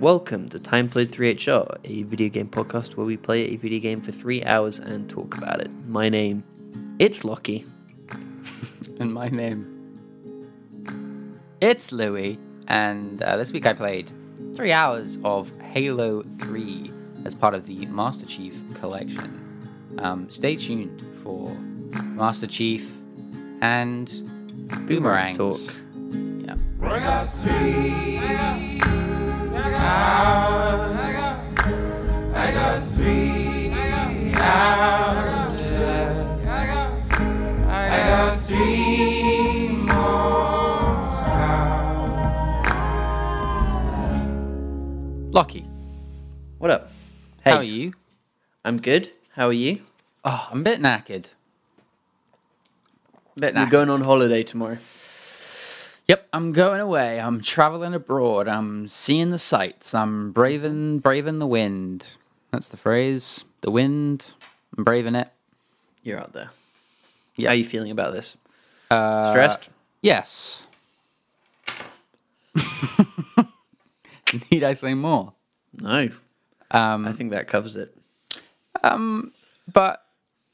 Welcome to Time Played 3HR, a video game podcast where we play a video game for three hours and talk about it. My name, it's Lockie. And my name. It's Louis, and uh, this week I played three hours of Halo 3 as part of the Master Chief collection. Um, stay tuned for Master Chief and Boomerangs. Talk. Yeah. Lucky. What up? Hey, How are you? I'm good. How are you? Oh, I'm a bit knackered. bit knackered. You're going on holiday tomorrow. Yep, I'm going away. I'm traveling abroad. I'm seeing the sights. I'm braving braving the wind. That's the phrase. The wind. I'm braving it. You're out there. Yeah. How are you feeling about this? Uh, Stressed? Yes. Need I say more? No. Um, I think that covers it. Um, but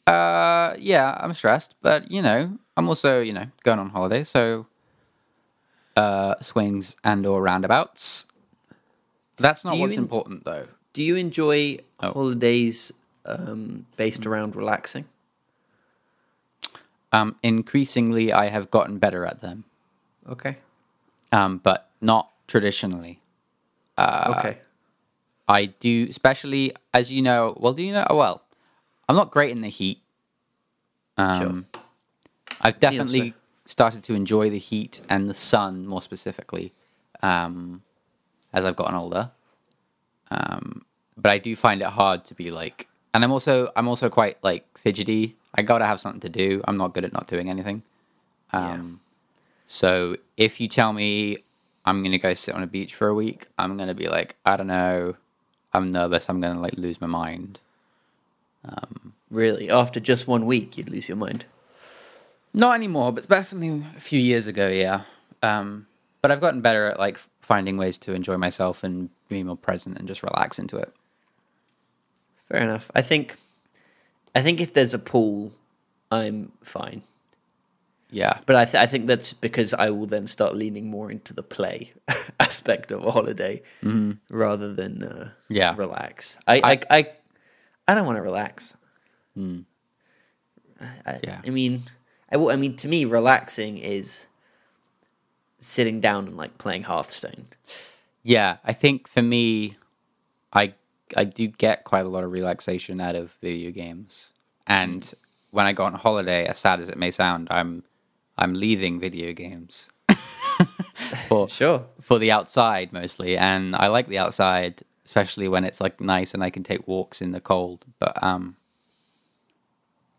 uh, yeah, I'm stressed. But you know, I'm also you know going on holiday, so uh, swings and or roundabouts. That's not Do you what's en- important though. Do you enjoy Oh. holidays um, based around relaxing? Um, increasingly, I have gotten better at them, Okay. um, but not traditionally. Uh, okay. I do, especially as you know. Well, do you know? oh, Well, I'm not great in the heat. Um, I've definitely started to enjoy the heat and the sun more specifically um, as I've gotten older. Um, but I do find it hard to be like, and I'm also I'm also quite like fidgety. I gotta have something to do. I'm not good at not doing anything. Um, So if you tell me I'm gonna go sit on a beach for a week, I'm gonna be like, I don't know, I'm nervous. I'm gonna like lose my mind. Really? After just one week, you'd lose your mind. Not anymore, but it's definitely a few years ago. Yeah. Um, but I've gotten better at like finding ways to enjoy myself and be more present and just relax into it. Fair enough. I think, I think if there's a pool, I'm fine. Yeah. But I, th- I think that's because I will then start leaning more into the play aspect of a holiday rather than uh, Yeah. relax. I I, I, I, don't want to relax. I, Yeah. I mean, I, mean, to me, relaxing is sitting down and like playing Hearthstone. Yeah, I think for me, I I do get quite a lot of relaxation out of video games, and when I go on holiday, as sad as it may sound, I'm I'm leaving video games for Sure. for the outside mostly, and I like the outside, especially when it's like nice and I can take walks in the cold. But um,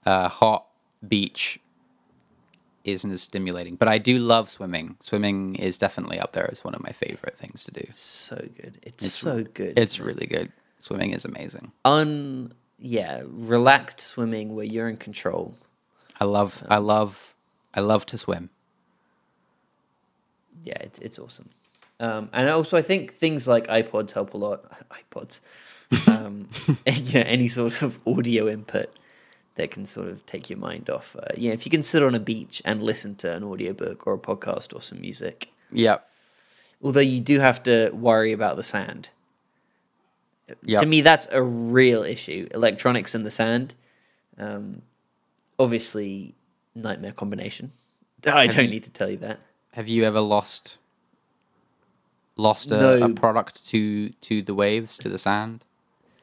uh, hot beach isn't as stimulating. But I do love swimming. Swimming is definitely up there as one of my favorite things to do. So good. It's, so good. It's really good. Swimming is amazing. un yeah relaxed swimming where you're in control. I love. I love. I love to swim. yeah, it's it's awesome. Um, and also, I think things like iPods help a lot. iPods, um, you know, any sort of audio input that can sort of take your mind off. Uh, know, if you can sit on a beach and listen to an audiobook or a podcast or some music, Yep. although you do have to worry about the sand. Yep. To me, that's a real issue. Electronics and the sand, um, obviously, nightmare combination. I don't you- need to tell you that. Have you ever lost lost a, No. a product to to the waves, to the sand,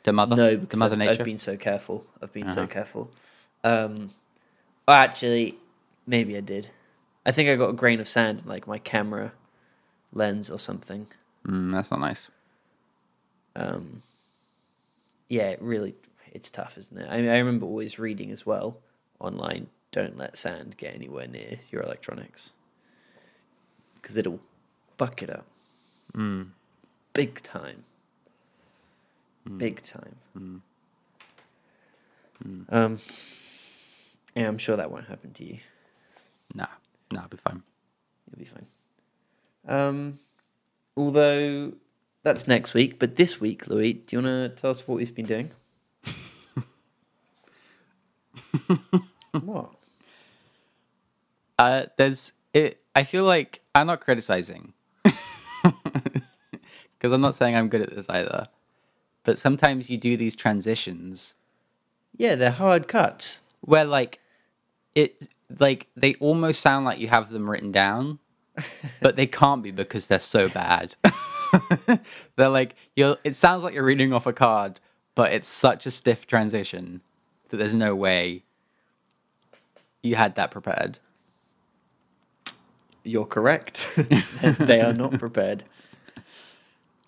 to mother, No, because mother I've, nature? Uh-huh. I've been so careful. I've been so careful. Um, oh, actually, maybe I did. I think I got a grain of sand in like my camera lens or something. Mm, that's not nice. Um, yeah, it really, it's tough, isn't it? I mean, I remember always reading as well online. Don't let sand get anywhere near your electronics because it'll buck it up. Big time. Big time. Um, yeah, I'm sure that won't happen to you. Nah, nah, I'll be fine. You'll be fine. Um, although that's next week. But this week, Louis, do you want to tell us what we've been doing? what? Uh, there's it. I feel like I'm not criticizing because I'm not saying I'm good at this either. But sometimes you do these transitions Yeah, they're hard cuts. where like it like they almost sound like you have them written down, but they can't be because they're so bad. they're like you it sounds like you're reading off a card, but it's such a stiff transition that there's no way you had that prepared. You're correct. they are not prepared.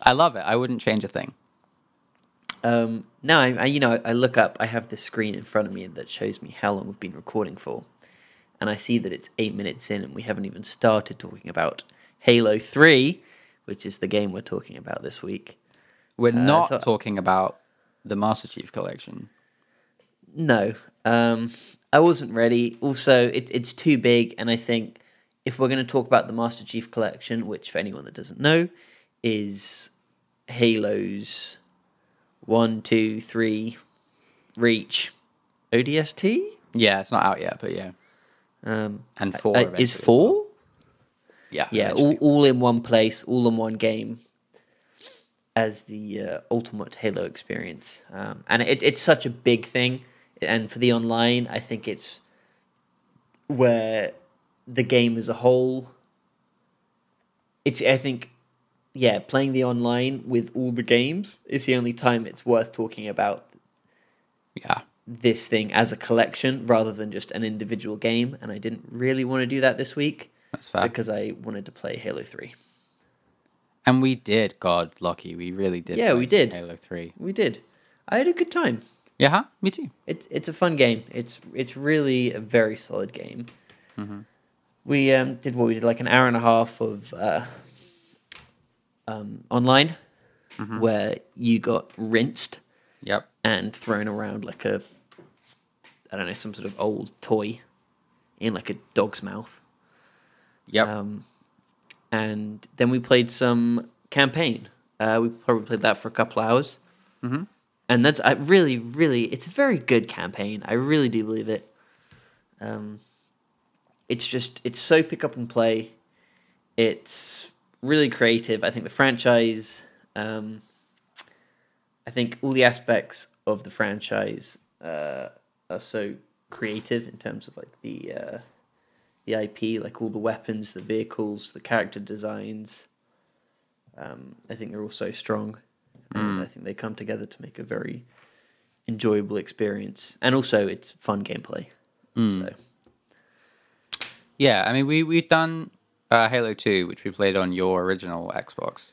I love it. I wouldn't change a thing. Um, no, I, I, you know, I look up. I have this screen in front of me that shows me how long we've been recording for, and I see that it's eight minutes in, and we haven't even started talking about Halo Three, which is the game we're talking about this week. We're not so- talking about the Master Chief collection. No, um, I wasn't ready. Also, it, it's too big, and I think if we're going to talk about the Master Chief Collection, which for anyone that doesn't know, is Halo's one, two, three, Reach, ODST, Yeah, it's not out yet, but yeah. um, And four uh, is as well. four. Yeah. Yeah, all, all in one place, all in one game, as the uh, ultimate Halo experience. Um, and it, it's such a big thing, and for the online, I think it's where the game as a whole. It's I think, yeah, playing the online with all the games is the only time it's worth talking about yeah. this thing as a collection rather than just an individual game. And I didn't really want to do that this week That's fair. because I wanted to play Halo Three. And we did, God, lucky. We really did. Yeah, play we did. Halo 3. We did. I had a good time. Yeah, huh? Me too. It's it's a fun game. It's it's really a very solid game. We um, did what we did like an hour and a half of uh, um, online, where you got rinsed Yep. and thrown around like a I don't know some sort of old toy in like a dog's mouth. Yep. Um, and then we played some campaign. Uh, we probably played that for a couple hours. Mhm. And that's I really, really, it's a very good campaign. I really do believe it. Um, it's just it's so pick up and play. It's really creative. I think the franchise. Um, I think all the aspects of the franchise uh, are so creative in terms of like the uh, the IP, like all the weapons, the vehicles, the character designs. Um, I think they're all so strong. And I think they come together to make a very enjoyable experience, and also it's fun gameplay. So Yeah, I mean, we we've done uh, Halo Two, which we played on your original Xbox,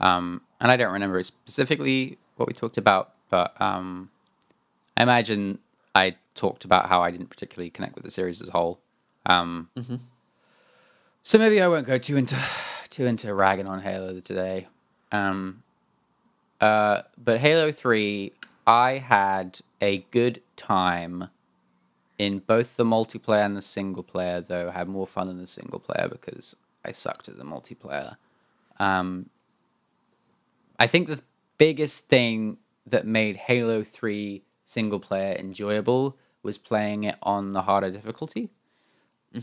um, and I don't remember specifically what we talked about, but um, I imagine I talked about how I didn't particularly connect with the series as a whole. Um, So maybe I won't go too into too into ragging on Halo today. Um, uh, but Halo Three, I had a good time in both the multiplayer and the single player, though I had more fun in the single player because I sucked at the multiplayer. Um, I think the biggest thing that made Halo 3 single player enjoyable was playing it on the harder difficulty.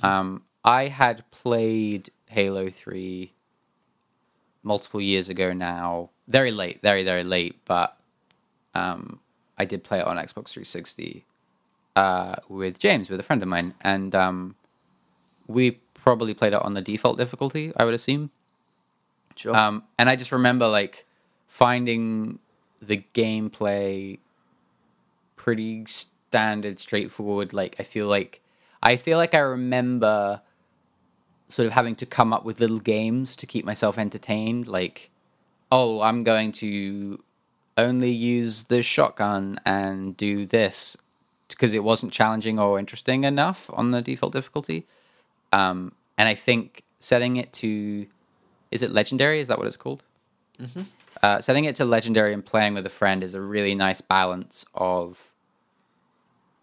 Um, I had played Halo 3 multiple years ago now, very late, very, very late, but um, I did play it on Xbox 360 uh, with James, with a friend of mine, and um, we probably played it on the default difficulty. I would assume. sure. Um, and I just remember like finding the gameplay pretty standard, straightforward. Like I feel like I feel like I remember sort of having to come up with little games to keep myself entertained. Like, oh, I'm going to only use the shotgun and do this because it wasn't challenging or interesting enough on the default difficulty. Um, and I think setting it to is it legendary? Is that what it's called? Uh, setting it to legendary and playing with a friend is a really nice balance of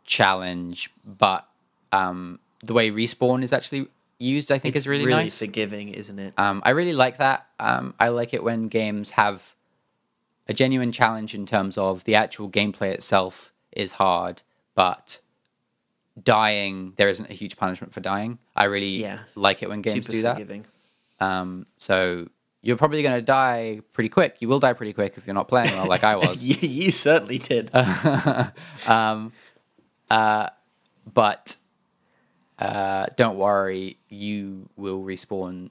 challenge, but um, the way respawn is actually used, I think, it's is really, really nice. forgiving, isn't it? Um, I really like that. Um, I like it when games have a genuine challenge in terms of the actual gameplay itself is hard, but dying there isn't a huge punishment for dying. I really Yeah. like it when games Super do that. forgiving. Um, so you're probably going to die pretty quick. You will die pretty quick if you're not playing well, like I was. you, you certainly did. um, uh, but uh, don't worry, you will respawn.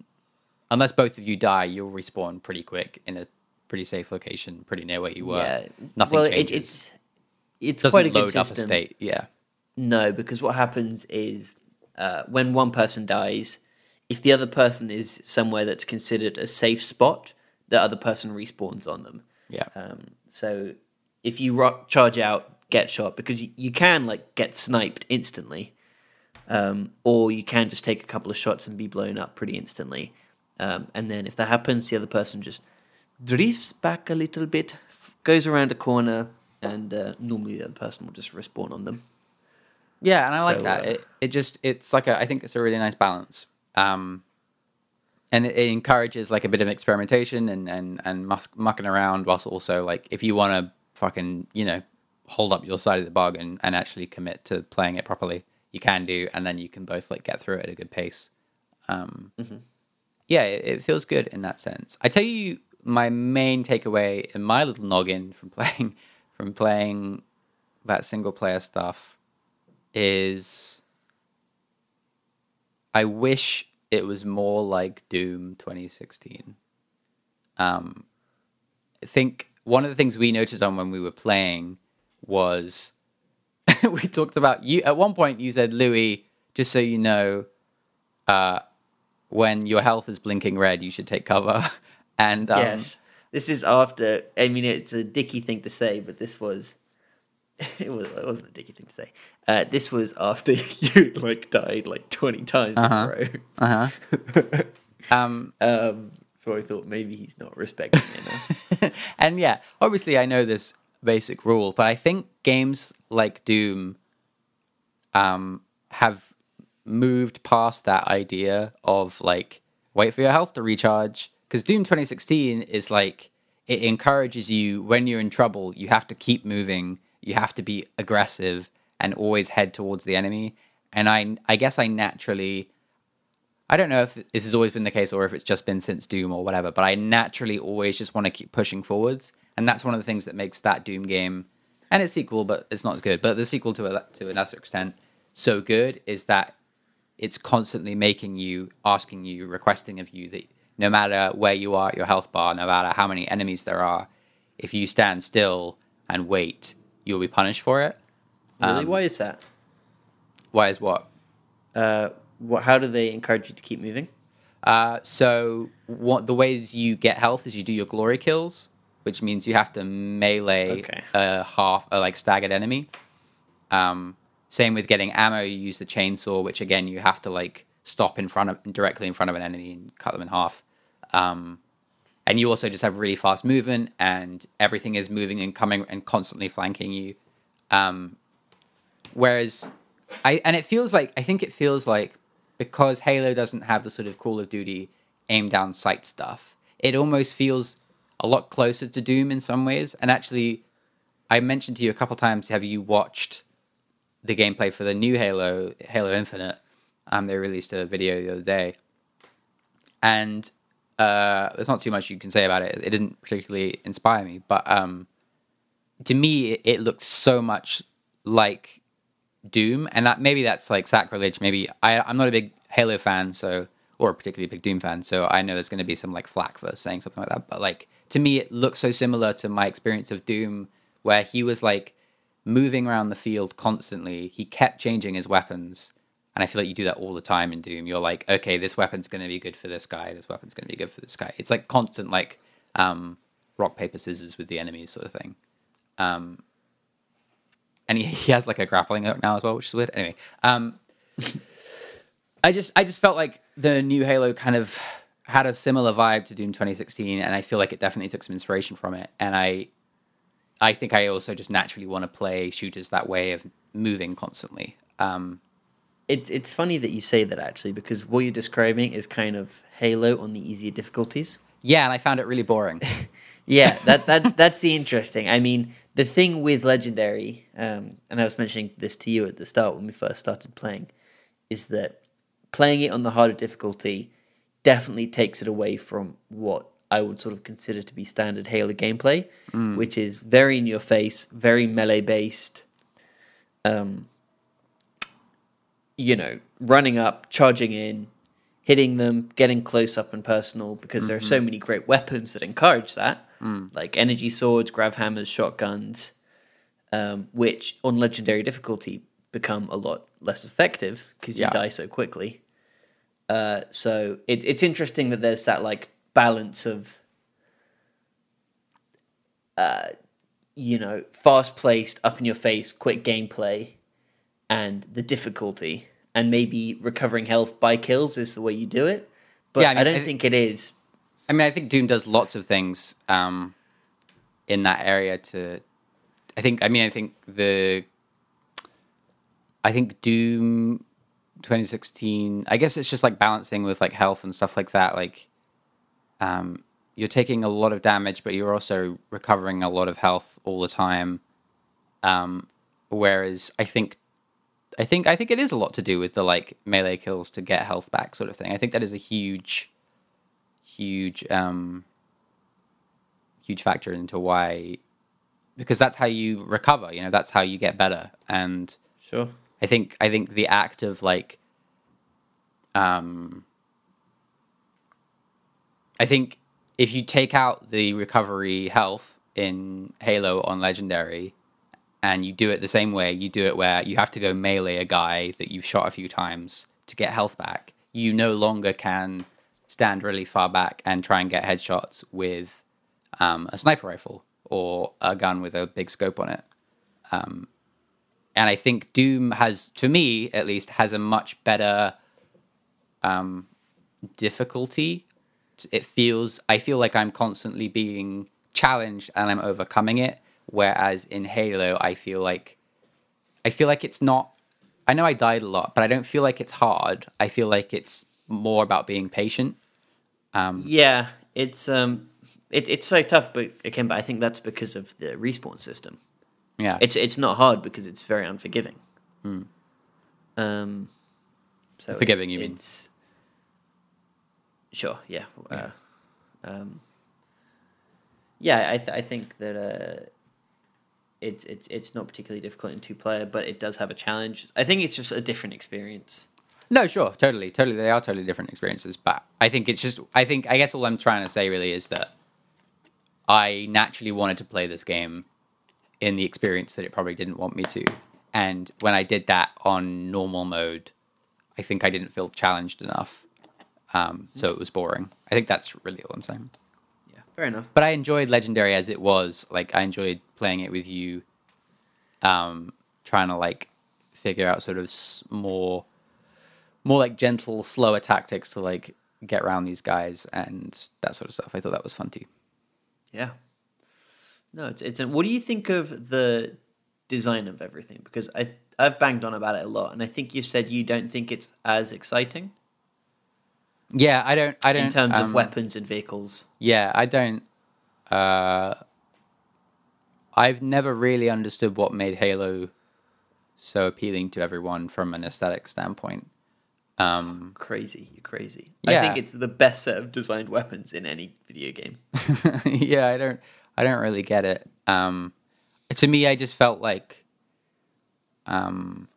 Unless both of you die, you'll respawn pretty quick in a pretty safe location, pretty near where you were. yeah. Nothing well, changes. It, it's it's doesn't quite a good load up a system. state. Yeah. No, because what happens is uh, when one person dies, if the other person is somewhere that's considered a safe spot, the other person respawns on them. Yeah. Um, so if you ro- charge out, get shot, because you, you can like get sniped instantly, um, or you can just take a couple of shots and be blown up pretty instantly. Um, and then if that happens, the other person just drifts back a little bit, goes around a corner, and uh, normally the other person will just respawn on them. Yeah, and I like that. uh, It it just it's like a I think it's a really nice balance. Um, and it, it encourages like a bit of experimentation and and and muck, mucking around, whilst also like if you want to fucking you know hold up your side of the bargain and actually commit to playing it properly, you can do, and then you can both like get through it at a good pace. Um, Yeah, it, it feels good in that sense. I tell you, my main takeaway in my little noggin from playing from playing that single player stuff is I wish it was more like Doom 2016. Um, I think one of the things we noticed on when we were playing was we talked about you at one point you said Louis just so you know uh, when your health is blinking red you should take cover and um, yes, this is after. I mean, it's a dicky thing to say, but this was. It, was, it wasn't a dicky thing to say. Uh, this was after you like died like twenty times Uh-huh. in a row. uh-huh. um, Um, so I thought maybe he's not respecting it enough. and yeah, obviously I know this basic rule, but I think games like Doom um, have moved past that idea of like wait for your health to recharge because Doom 2016 is like it encourages you when you're in trouble, you have to keep moving, you have to be aggressive and always head towards the enemy. And I I guess I naturally I don't know if this has always been the case or if it's just been since Doom or whatever, but I naturally always just want to keep pushing forwards, and that's one of the things that makes that Doom game and its sequel, but it's not as good. But the sequel to a to a lesser extent so good is that it's constantly making you, asking you, requesting of you that no matter where you are at your health bar, no matter how many enemies there are, if you stand still and wait, you'll be punished for it. really, Um, why is that? Why is what? Uh, what? How do they encourage you to keep moving? Uh, so what the ways you get health is you do your glory kills, which means you have to melee Okay. a half a like staggered enemy. Um, same with getting ammo, you use the chainsaw, which again you have to like stop in front of directly in front of an enemy and cut them in half. Um, and you also just have really fast movement, and everything is moving and coming and constantly flanking you. Um, whereas I and it feels like I think it feels like because Halo doesn't have the sort of Call of Duty aim down sight stuff, it almost feels a lot closer to Doom in some ways. And actually, I mentioned to you a couple times, have you watched the gameplay for the new Halo, Halo Infinite? Um, they released a video the other day, and uh, there's not too much you can say about it. It didn't particularly inspire me, but um, to me, it, it looked so much like Doom, and that maybe that's like sacrilege. Maybe I, I'm not a big Halo fan, so or a particularly big Doom fan, so I know there's going to be some like flack for saying something like that. But like to me, it looks so similar to my experience of Doom, where he was like moving around the field constantly. He kept changing his weapons, and I feel like you do that all the time in Doom. You're like, okay, this weapon's going to be good for this guy. This weapon's going to be good for this guy. It's like constant like um, rock paper scissors with the enemies sort of thing. Um, and he, he has like a grappling hook now as well, which is weird. Anyway, um, I just I just felt like the new Halo kind of had a similar vibe to Doom 2016, and I feel like it definitely took some inspiration from it. And I I think I also just naturally want to play shooters that way of moving constantly. Um, it's it's funny that you say that actually because what you're describing is kind of Halo on the easier difficulties. Yeah, and I found it really boring. yeah, that that that's the interesting. I mean, the thing with Legendary, um, and I was mentioning this to you at the start when we first started playing, is that playing it on the harder difficulty definitely takes it away from what I would sort of consider to be standard Halo gameplay, mm. which is very in your face, very melee based. Um, you know, running up, charging in, hitting them, getting close up and personal, because mm-hmm. there are so mm-hmm. many great weapons that encourage that, mm. like energy swords, grav hammers, shotguns, um, which on legendary difficulty become a lot less effective because you yeah. die so quickly. Uh, so it, it's interesting that there's that like balance of, uh, you know, fast paced, up in your face, quick gameplay, and the difficulty, and maybe recovering health by kills is the way you do it. But yeah, I, mean, I don't I th- think it is. I mean, I think Doom does lots of things um, in that area. To, I think. I mean, I think the. I think Doom 2016 i guess it's just like balancing with like health and stuff like that like um you're taking a lot of damage but you're also recovering a lot of health all the time um whereas i think i think i think it is a lot to do with the like melee kills to get health back sort of thing. I think that is a huge huge um huge factor into why because that's how you recover you know that's how you get better. And sure. I think I think the act of like um I think if you take out the recovery health in Halo on Legendary and you do it the same way, you do it where you have to go melee a guy that you've shot a few times to get health back, you no longer can stand really far back and try and get headshots with um, a sniper rifle or a gun with a big scope on it. Um, and I think Doom has, to me at least, has a much better um, difficulty. It feels, I feel like I'm constantly being challenged and I'm overcoming it. Whereas in Halo, I feel like, I feel like it's not. I know I died a lot, but I don't feel like it's hard. I feel like it's more about being patient. Um, yeah, it's um, it, it's so tough, but again, but I think that's because of the respawn system. Yeah, it's it's not hard because it's very unforgiving. Mm. Um, so forgiving, you mean? Sure. Yeah. Yeah. Uh, um, yeah. I th- I think that uh, it's it's it's not particularly difficult in two player, but it does have a challenge. I think it's just a different experience. No, sure, totally, totally. They are totally different experiences, but I think it's just. I think I guess all I'm trying to say really is that I naturally wanted to play this game in the experience that it probably didn't want me to. And when I did that on normal mode, I think I didn't feel challenged enough. Um, so it was boring. I think that's really all I'm saying. Fair enough. But I enjoyed Legendary as it was. Like I enjoyed playing it with you, um, trying to like figure out sort of more, more like gentle, slower tactics to like get around these guys and that sort of stuff. I thought that was fun too. Yeah, no, it's it's. What do you think of the design of everything? Because I I've banged on about it a lot, and I think you said you don't think it's as exciting. Yeah, I don't. I don't. In terms um, of weapons and vehicles. Yeah, I don't. Uh, I've never really understood what made Halo so appealing to everyone from an aesthetic standpoint. Um, crazy, you're crazy. Yeah. I think it's the best set of designed weapons in any video game. yeah, I don't. I don't really get it. Um, to me, I just felt like um,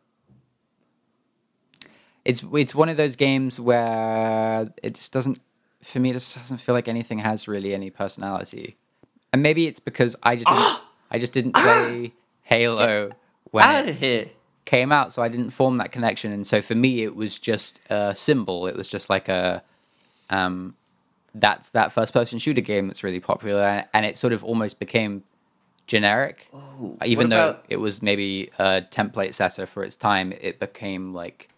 it's it's one of those games where it just doesn't. For me, it just doesn't feel like anything has really any personality, and maybe it's because I just didn't, I just didn't play Halo when out of here came out, so I didn't form that connection, and so for me, it was just a symbol. It was just like a um, that's that first person shooter game that's really popular and it sort of almost became generic oh, even though it was maybe a template setter for its time it became like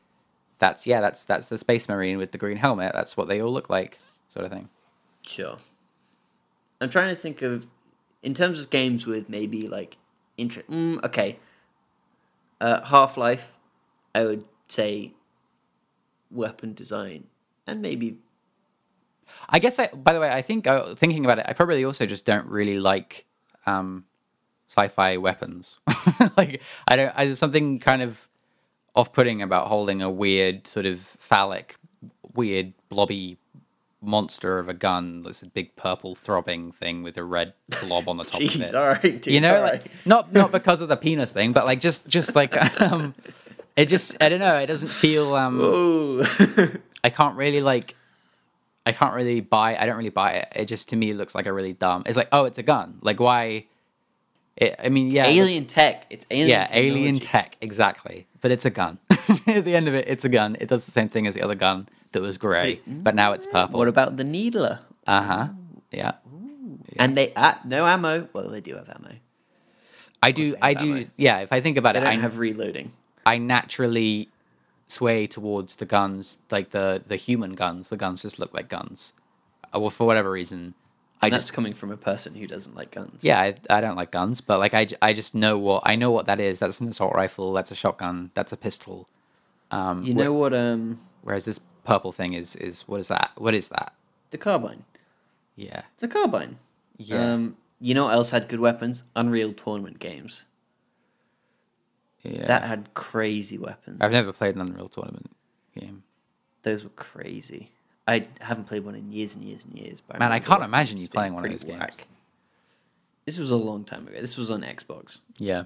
that's yeah that's that's the space marine with the green helmet that's what they all look like sort of thing sure i'm trying to think of in terms of games with maybe like interest mm, okay uh, half-life i would say weapon design, and maybe I guess I. By the way, I think uh, thinking about it, I probably also just don't really like um, sci-fi weapons. like I don't. I, there's something kind of off-putting about holding a weird sort of phallic, weird blobby monster of a gun that's a big purple throbbing thing with a red blob on the top Jeez, of it. all right, dude, you know, like, right. not not because of the penis thing, but like just just like um, it just I don't know. It doesn't feel um. I can't really like I can't really buy I don't really buy it. It just to me looks like a really dumb. It's like, oh, it's a gun. Like why it, I mean, yeah. alien tech. It's alien. Yeah, alien tech, exactly. But it's a gun. At the end of it, it's a gun. It does the same thing as the other gun that was grey, but now it's purple. What about the needler? Uh huh. Yeah. And they uh, no ammo. Well, they do have ammo. I do. I do. ammo. Yeah. If I think about They it, I have reloading. I naturally sway towards the guns, like the the human guns. The guns just look like guns. Uh, Well, for whatever reason, I And that's just coming from a person who doesn't like guns. yeah, I, I don't like guns, but like I, I just know what I know what that is. That's an assault rifle. That's a shotgun. That's a pistol. Um, You know what? Um, Whereas this purple thing is is what is that? What is that? the carbine. Yeah. It's a carbine. Yeah. Um, you know what else had good weapons? Unreal Tournament games. yeah. That had crazy weapons. I've never played an Unreal Tournament game. Those were crazy. I haven't played one in years and years and years. But Man, I remember can't imagine you playing one of those games. This was a long time ago. This was on Xbox. Yeah.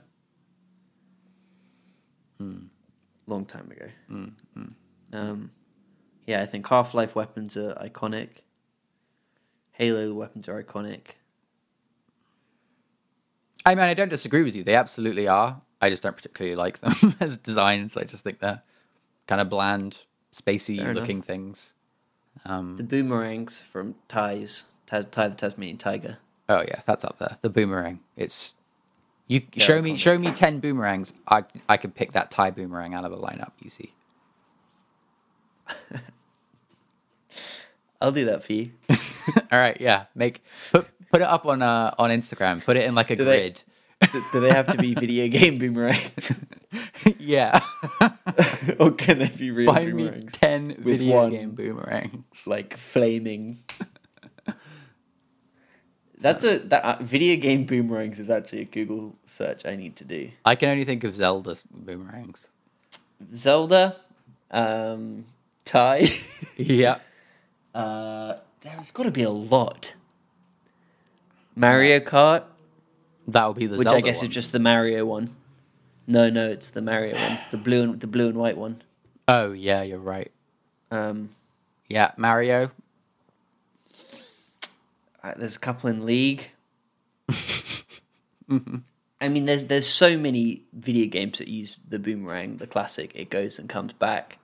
Long time ago. Mm, Um, yeah, I think Half Life weapons are iconic. Halo weapons are iconic. I mean, I don't disagree with you. They absolutely are. I just don't particularly like them as designs. I just think they're kind of bland, spacey Fair enough. looking things. Um, The boomerangs from Ty's, Ty, the Tasmanian Tiger. Oh yeah, that's up there. The boomerang. It's you Yeah, show me show me ten boomerangs. I I could pick that Ty boomerang out of a lineup. You see. I'll do that for you. All right, yeah. Make put put it up on uh on Instagram. Put it in like a Do grid. do, do they have to be video game boomerangs? yeah. or can they be real Find me boomerangs? ten with video one. game boomerangs. Like flaming. That's a that uh, video game boomerangs is actually a Google search I need to do. I can only think of Zelda boomerangs. Zelda, um, Ty. yeah. uh, there's got to be a lot. Mario Kart, That would be the which Zelda I guess one. is just the Mario one. No, no, it's the Mario one, the blue and the blue and white one. Oh yeah, you're right. Um, Yeah, Mario. uh, there's a couple in League. I mean, there's there's so many video games that use the boomerang, the classic. It goes and comes back.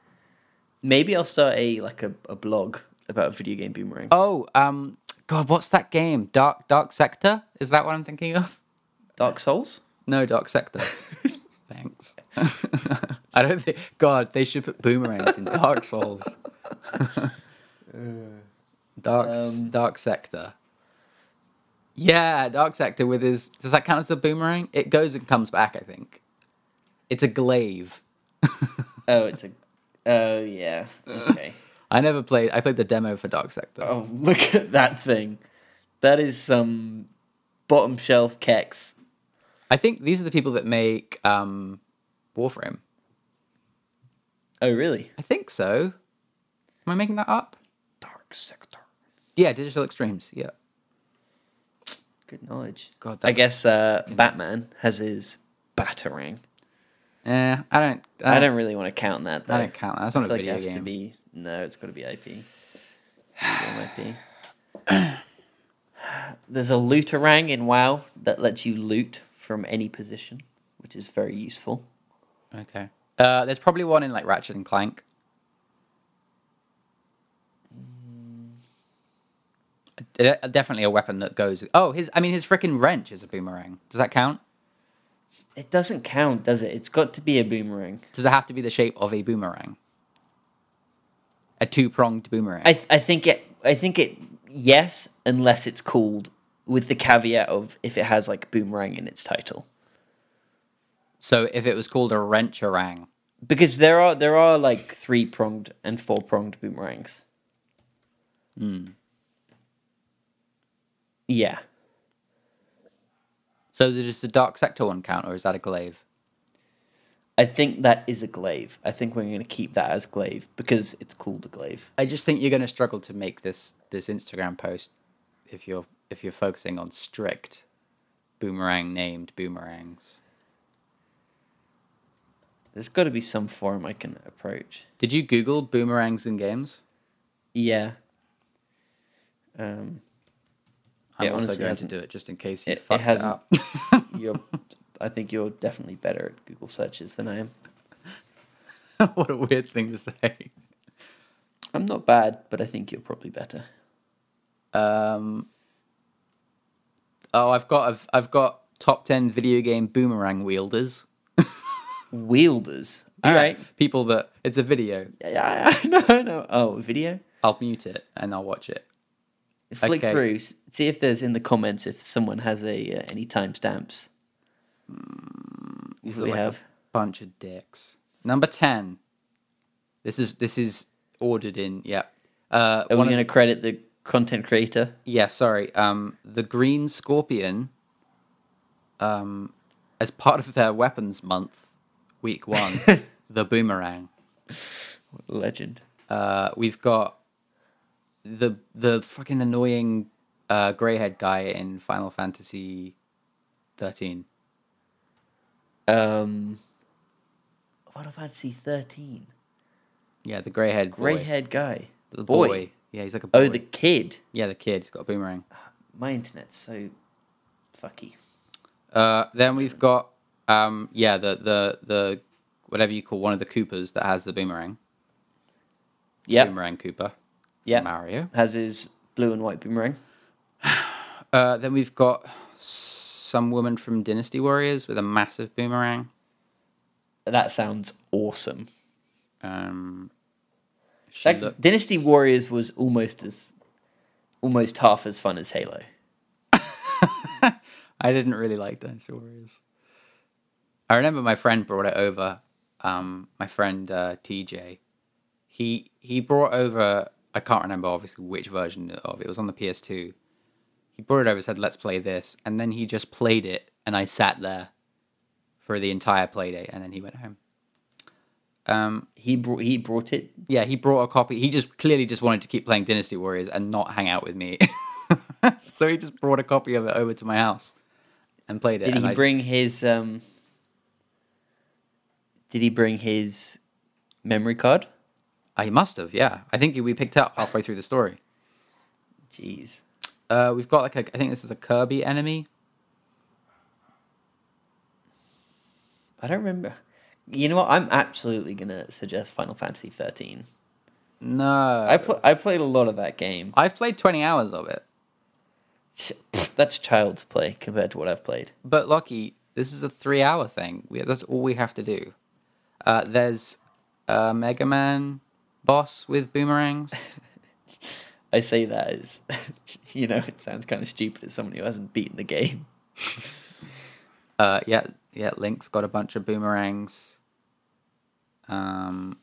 Maybe I'll start a like a, a blog about video game boomerangs. Oh, um, God, what's that game? Dark Dark Sector? Is that what I'm thinking of? Dark Souls. No, Dark Sector. Thanks. I don't think. God, they should put boomerangs in Dark Souls. Dark s- Um, Dark Sector. Yeah, Dark Sector with his. Does that count as a boomerang? It goes and comes back. I think. It's a glaive. Oh, it's a. Oh yeah. Okay. I never played. I played the demo for Dark Sector. oh, look at that thing. That is some bottom shelf keks. I think these are the people that make um, Warframe. Oh really? I think so. Am I making that up? Dark sector. Yeah, Digital Extremes. Yeah. Good knowledge. God, I guess uh, Batman has his batarang. Eh, I don't. I don't really want to count that. Though. I don't count that. That's not I a like video it has game. to be no. It's got to be IP. There's a looterang in WoW that lets you loot from any position, which is very useful. Okay. Uh, there's probably one in like Ratchet and Clank. De- Definitely a weapon that goes. Oh, his. I mean, his freaking wrench is a boomerang. Does that count? It doesn't count, does it? It's got to be a boomerang. Does it have to be the shape of a boomerang? A two pronged boomerang. I th- I think it. I think it. Yes, unless it's called with the caveat of if it has like boomerang in its title. so if it was called a wrencharang, because there are there are like three pronged and four pronged boomerangs. Hmm. Yeah, So does the Dark Sector one count, or is that a glaive? I think that is a glaive. I think we're going to keep that as glaive because it's called a glaive. I just think you're going to struggle to make this this Instagram post if you're if you're focusing on strict boomerang named boomerangs. There's got to be some form I can approach. Did you Google boomerangs in games? Yeah. Um, I'm It also honestly going to do it just in case you it- it fuck it, hasn't. up. you're, I think you're definitely better at Google searches than I am. what a weird thing to say. I'm not bad, but I think you're probably better. Um, oh, I've got I've I've got top ten video game boomerang wielders. Wielders. All right. people that it's a video. Yeah, I know. I know. Oh, video. I'll mute it and I'll watch it. Flick Okay. through. See if there's in the comments if someone has a uh, any timestamps. These we like have? a bunch of dicks. Number ten. This is this is ordered in. Yeah. Uh, Are we going to credit the content creator? Yeah, sorry. Um, the Green Scorpion, um, as part of their weapons month, week one, the boomerang. Legend. Uh, we've got the the fucking annoying uh, grey haired guy in Final Fantasy thirteen. Um, Final Fantasy thirteen. Yeah, the grey haired Grey boy. guy. The boy. boy. Yeah, he's like a boy. Oh, the kid. yeah, the kid. He's got a boomerang. My internet's so fucky. Uh, then we've got um, yeah, the the the whatever you call one of the Coopers that has the boomerang. Yeah. Boomerang Cooper. Yeah. Mario. Has his blue and white boomerang. Uh, then we've got some woman from Dynasty Warriors with a massive boomerang. That sounds awesome. Um, she That look- Dynasty Warriors was almost as almost half as fun as Halo. I didn't really like Dynasty Warriors. I remember my friend brought it over. Um, my friend uh, TJ, he he brought over. I can't remember obviously which version of it. It was on the PS2. He brought it over, said, "Let's play this," and then he just played it, and I sat there for the entire play date, and then he went home. Um, He brought he brought it. yeah, he brought a copy. He just clearly just wanted to keep playing Dynasty Warriors and not hang out with me. so he just brought a copy of it over to my house and played it. Did he I- bring his um? Did he bring his memory card? Uh, he must have, yeah. I think we picked up halfway through the story. Jeez. Uh, we've got like a, I think this is a Kirby enemy. I don't remember. You know what? I'm absolutely gonna suggest Final Fantasy 13. No, I pl- I played a lot of that game. I've played twenty hours of it, That's child's play compared to what I've played. but lucky, this is a three-hour thing. We, that's all we have to do. Uh, there's a Mega Man boss with boomerangs. I say that as, you know, it sounds kind of stupid as someone who hasn't beaten the game. Uh, yeah, yeah. Link's got a bunch of boomerangs. Um,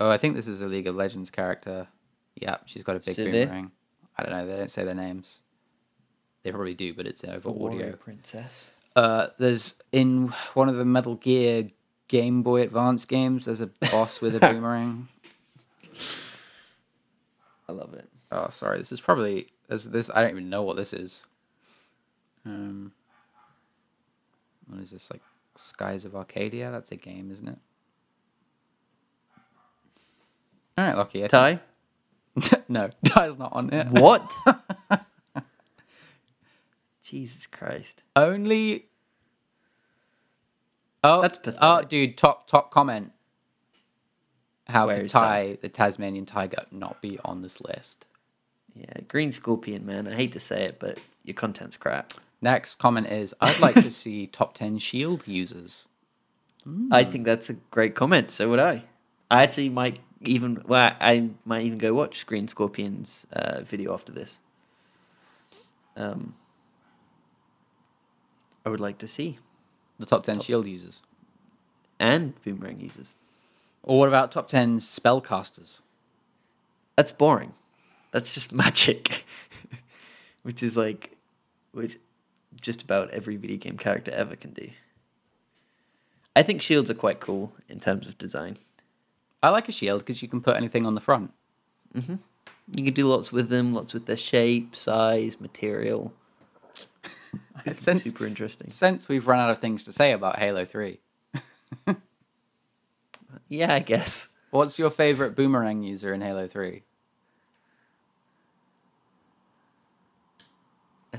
oh, I think this is a League of Legends character. Yeah, she's got a big Sivir? boomerang. I don't know. They don't say their names. They probably do, but it's over Warrior audio. Princess. Uh, there's in one of the Metal Gear Game Boy Advance games. There's a boss with a boomerang. I love it. Oh, sorry. This is probably this. This I don't even know what this is. Um, what is this like? Skies of Arcadia. That's a game, isn't it? All right, Lucky. I Ty? think- no, Ty's not on it. What? Jesus Christ. Only. Oh, That's oh, pathetic. Oh, dude, top top comment. How Where could is Ty, the Tasmanian tiger, not be on this list? Yeah, Green Scorpion, man. I hate to say it, but your content's crap. Next comment is I'd like to see top 10 shield users. I think that's a great comment. So would I. I actually might even, well, I might even go watch Green Scorpion's uh, video after this. Um, I would like to see. The top 10 shield users. And Boomerang users. Or what about top 10 spellcasters? That's boring. That's just magic, which is like, which just about every video game character ever can do. I think shields are quite cool in terms of design. I like a shield because you can put anything on the front. Mm-hmm. You can do lots with them, lots with their shape, size, material. It's Since, super interesting. since we've run out of things to say about Halo 3, Yeah, I guess. what's your favorite boomerang user in Halo 3?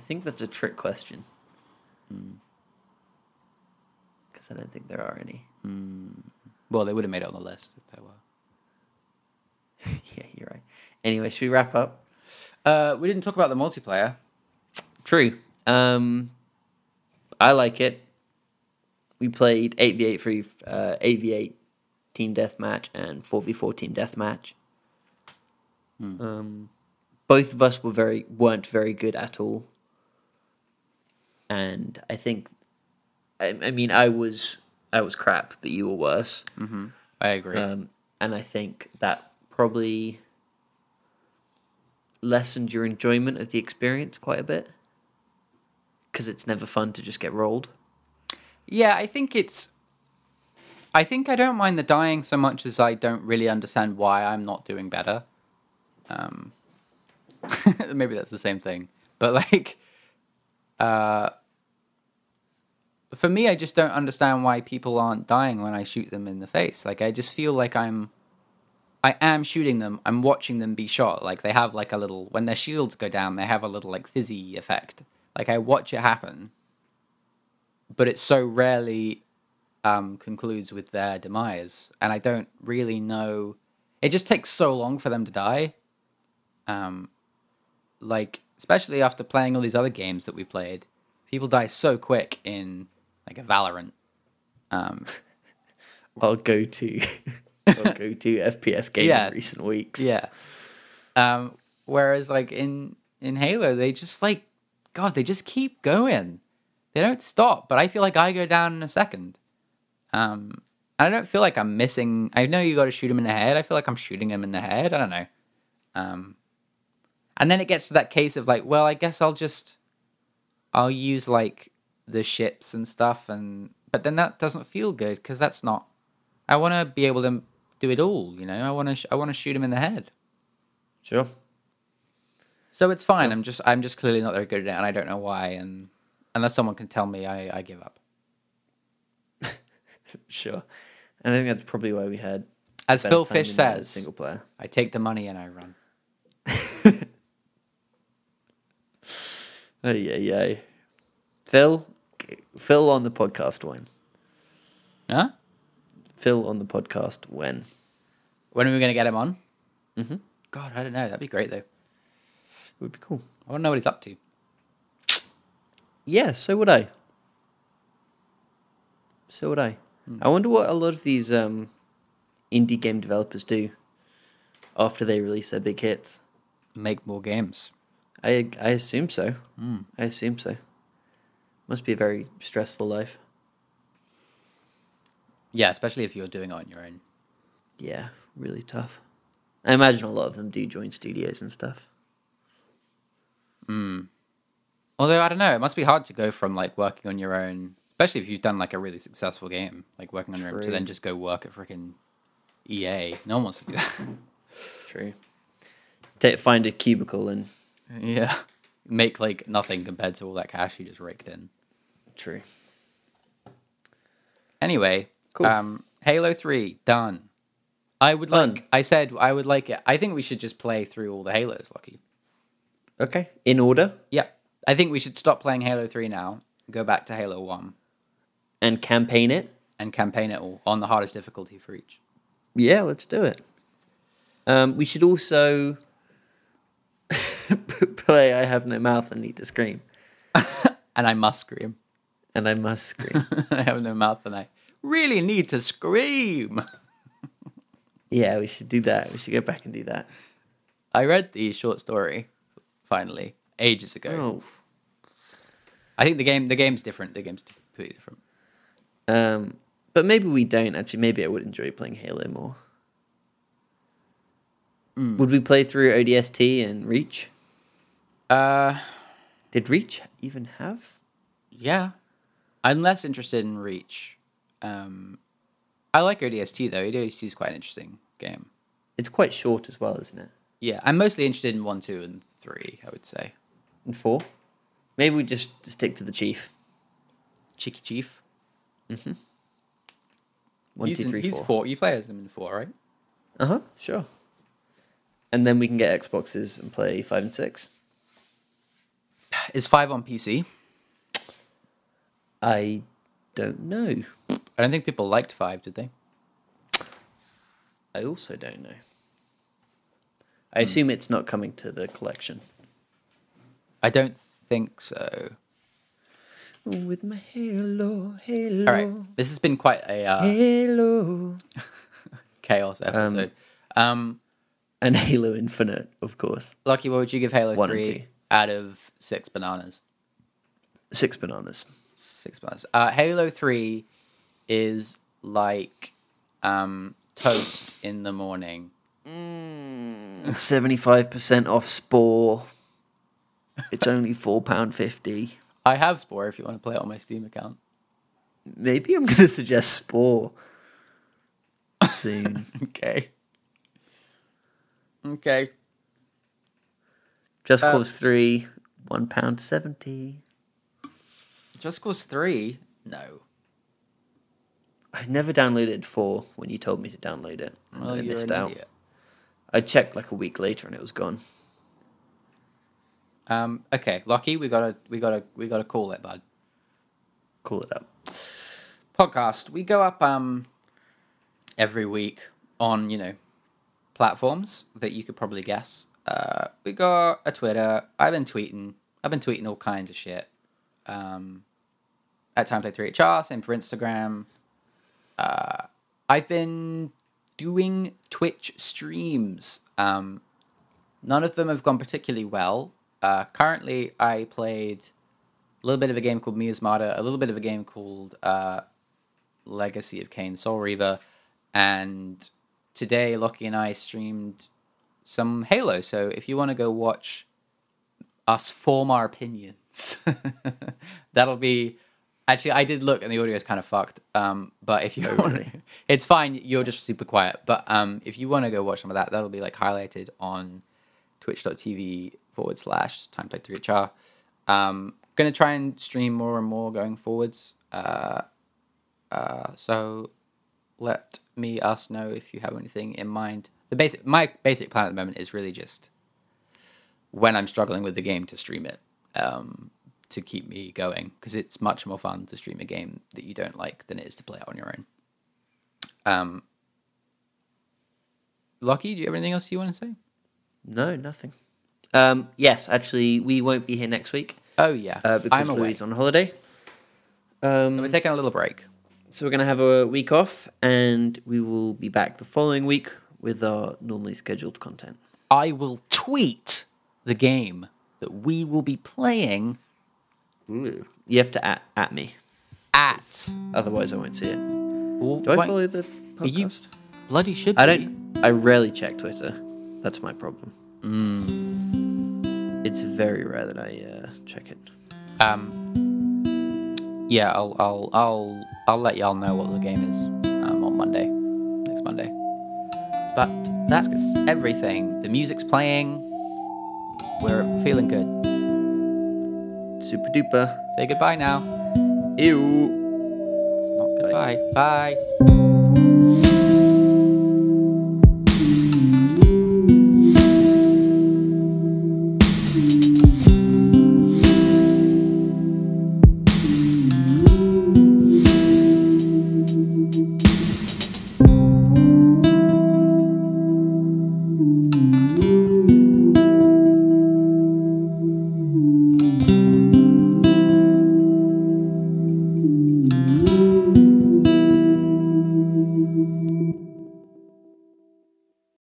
Think that's a trick question. Because I don't think there are any. Well, they would have made it on the list if there were. yeah, you're right. Anyway, should we wrap up? Uh, we didn't talk about the multiplayer. True. Um, I like it. We played 8v8 free, uh, 8v8 team deathmatch and 4v4 team deathmatch. Um, both of us were very weren't very good at all, and I think, I, I mean, I was I was crap, but you were worse. I agree. Um, and I think that probably lessened your enjoyment of the experience quite a bit because it's never fun to just get rolled. Yeah, I think it's. I think I don't mind the dying so much as I don't really understand why I'm not doing better. Um, maybe that's the same thing, but like, uh, for me, I just don't understand why people aren't dying when I shoot them in the face. Like, I just feel like I'm. I am shooting them. I'm watching them be shot. Like they have like a little when their shields go down, they have a little like fizzy effect. Like I watch it happen, but it so rarely um, concludes with their demise, and I don't really know. It just takes so long for them to die. Um, like especially after playing all these other games that we played, people die so quick in like a Valorant. Um, I'll go to I'll go to FPS game Yeah. in recent weeks. yeah. Um, whereas like in in Halo, they just like God, they just keep going. They don't stop. But I feel like I go down in a second. Um, and I don't feel like I'm missing. I know you got to shoot him in the head. I feel like I'm shooting him in the head. I don't know. Um, and then it gets to that case of like, well, I guess I'll just, I'll use like the ships and stuff, and but then that doesn't feel good because that's not. I want to be able to do it all. You know, I want to. Sh- I want to shoot him in the head. Sure. So it's fine. I'm just. I'm just clearly not very good at it, and I don't know why. And unless someone can tell me, I, I give up. Sure. And I think that's probably why we had As Phil Fish says, single player. I take the money and I run. Oh yeah, yeah. Phil, Phil on the podcast when? Huh? Phil on the podcast when? When are we going to get him on? Mm-hmm. God, I don't know. That'd be great though. It would be cool. I want to know what he's up to. Yeah, so would I. So would I. I wonder what a lot of these um, indie game developers do after they release their big hits. Make more games. I I assume so. Hmm. I assume so. Must be a very stressful life. Yeah, especially if you're doing it on your own. Yeah, really tough. I imagine a lot of them do join studios and stuff. Hmm. Although I don't know, it must be hard to go from like working on your own, especially if you've done like a really successful game, like working on your own, to then just go work at freaking EA. No one wants to do that. True. Ta find a cubicle and yeah, make like nothing compared to all that cash you just raked in. true. Anyway, Cool. um, Halo Three done. I would Fun. like. I said I would like it. I think we should just play through all the Halos, Lucky. Okay. In order Yeah, I think we should stop playing Halo Three now. Go back to Halo One and campaign it. and campaign it all on the hardest difficulty for each. Yeah, let's do it. Um, we should also play I Have No Mouth and Need to Scream. And I must scream. And I must scream. I have no mouth, and I really need to scream. yeah, we should do that. We should go back and do that. I read the short story finally ages ago. Oh. I think the game the game's different. The game's completely different. Um, but maybe we don't actually. Maybe I would enjoy playing Halo more. Hmm. Would we play through ODST and Reach? Uh, Did Reach even have? yeah. I'm less interested in Reach. Um, I like ODST though. ODST is quite an interesting game. It's quite short as well, isn't it? Yeah, I'm mostly interested in one, two, and three. I would say And four. Maybe we just stick to the chief. Cheeky Chief. One, he's two, in- three, he's four. four. You play as him in four, right? Uh huh. Sure. And then we can get Xboxes and play five and six. Is five on PC? I don't know. I don't think people liked five, did they? I also don't know. I assume it's not coming to the collection. I don't think so. With my halo, halo, All right, this has been quite a uh, halo, chaos episode. Um, and Halo Infinite, of course. Lucky, what would you give Halo One and Three two. out of six bananas? Six bananas. Six bananas. Uh, Halo Three is like um, toast in the morning. Seventy-five percent off Spore. It's only four pound fifty. I have Spore if you want to play it on my Steam account. Maybe I'm going to suggest Spore soon. Okay. Okay. Just Uh, Cause Three, one pound seventy. Just Cause Three? No. I never downloaded four when you told me to download it. And Well, I missed out. idiot. I checked like a week later and it was gone. Um, okay, Lucky, we gotta we gotta we gotta call it, bud. Call it up. Podcast. We go up um every week on, you know, platforms that you could probably guess. Uh we got a Twitter. I've been tweeting. I've been tweeting all kinds of shit. Um at timeplay3hr, same for Instagram. Uh I've been doing Twitch streams. Um none of them have gone particularly well. Uh, currently, I played a little bit of a game called Miasmata, a little bit of a game called uh, Legacy of Kain Soul Reaver, and today Lockie and I streamed some Halo. So if you want to go watch us form our opinions, that'll be. Actually, I did look, and the audio is kind of fucked. Um, but if you want, really? it's fine. You're just super quiet. But um, if you want to go watch some of that, that'll be like highlighted on twitch.tv forward slash time timeplay3hr. Um, gonna try and stream more and more going forwards. Uh, uh, so let me us know if you have anything in mind. The basic my basic plan at the moment is really just when I'm struggling with the game to stream it um, to keep me going because it's much more fun to stream a game that you don't like than it is to play it on your own. Um, Lucky, do you have anything else you want to say? No, nothing. Um, yes, actually, we won't be here next week Oh yeah, uh, because I'm away. Louis is on holiday. Um, So we're taking a little break. So we're going to have a week off, and we will be back the following week with our normally scheduled content. I will tweet the game that we will be playing Ooh. You have to at, at me, at. otherwise I won't see it. Well, Do I follow the podcast? bloody should I don't. I rarely check Twitter. That's my problem. Mm. It's very rare that I uh, check it. Um. Yeah, I'll I'll I'll I'll let y'all know what the game is um, on Monday, next Monday. But that's everything. The music's playing. We're feeling good. Super duper. Say goodbye now. Ew. It's not goodbye. Bye. Bye.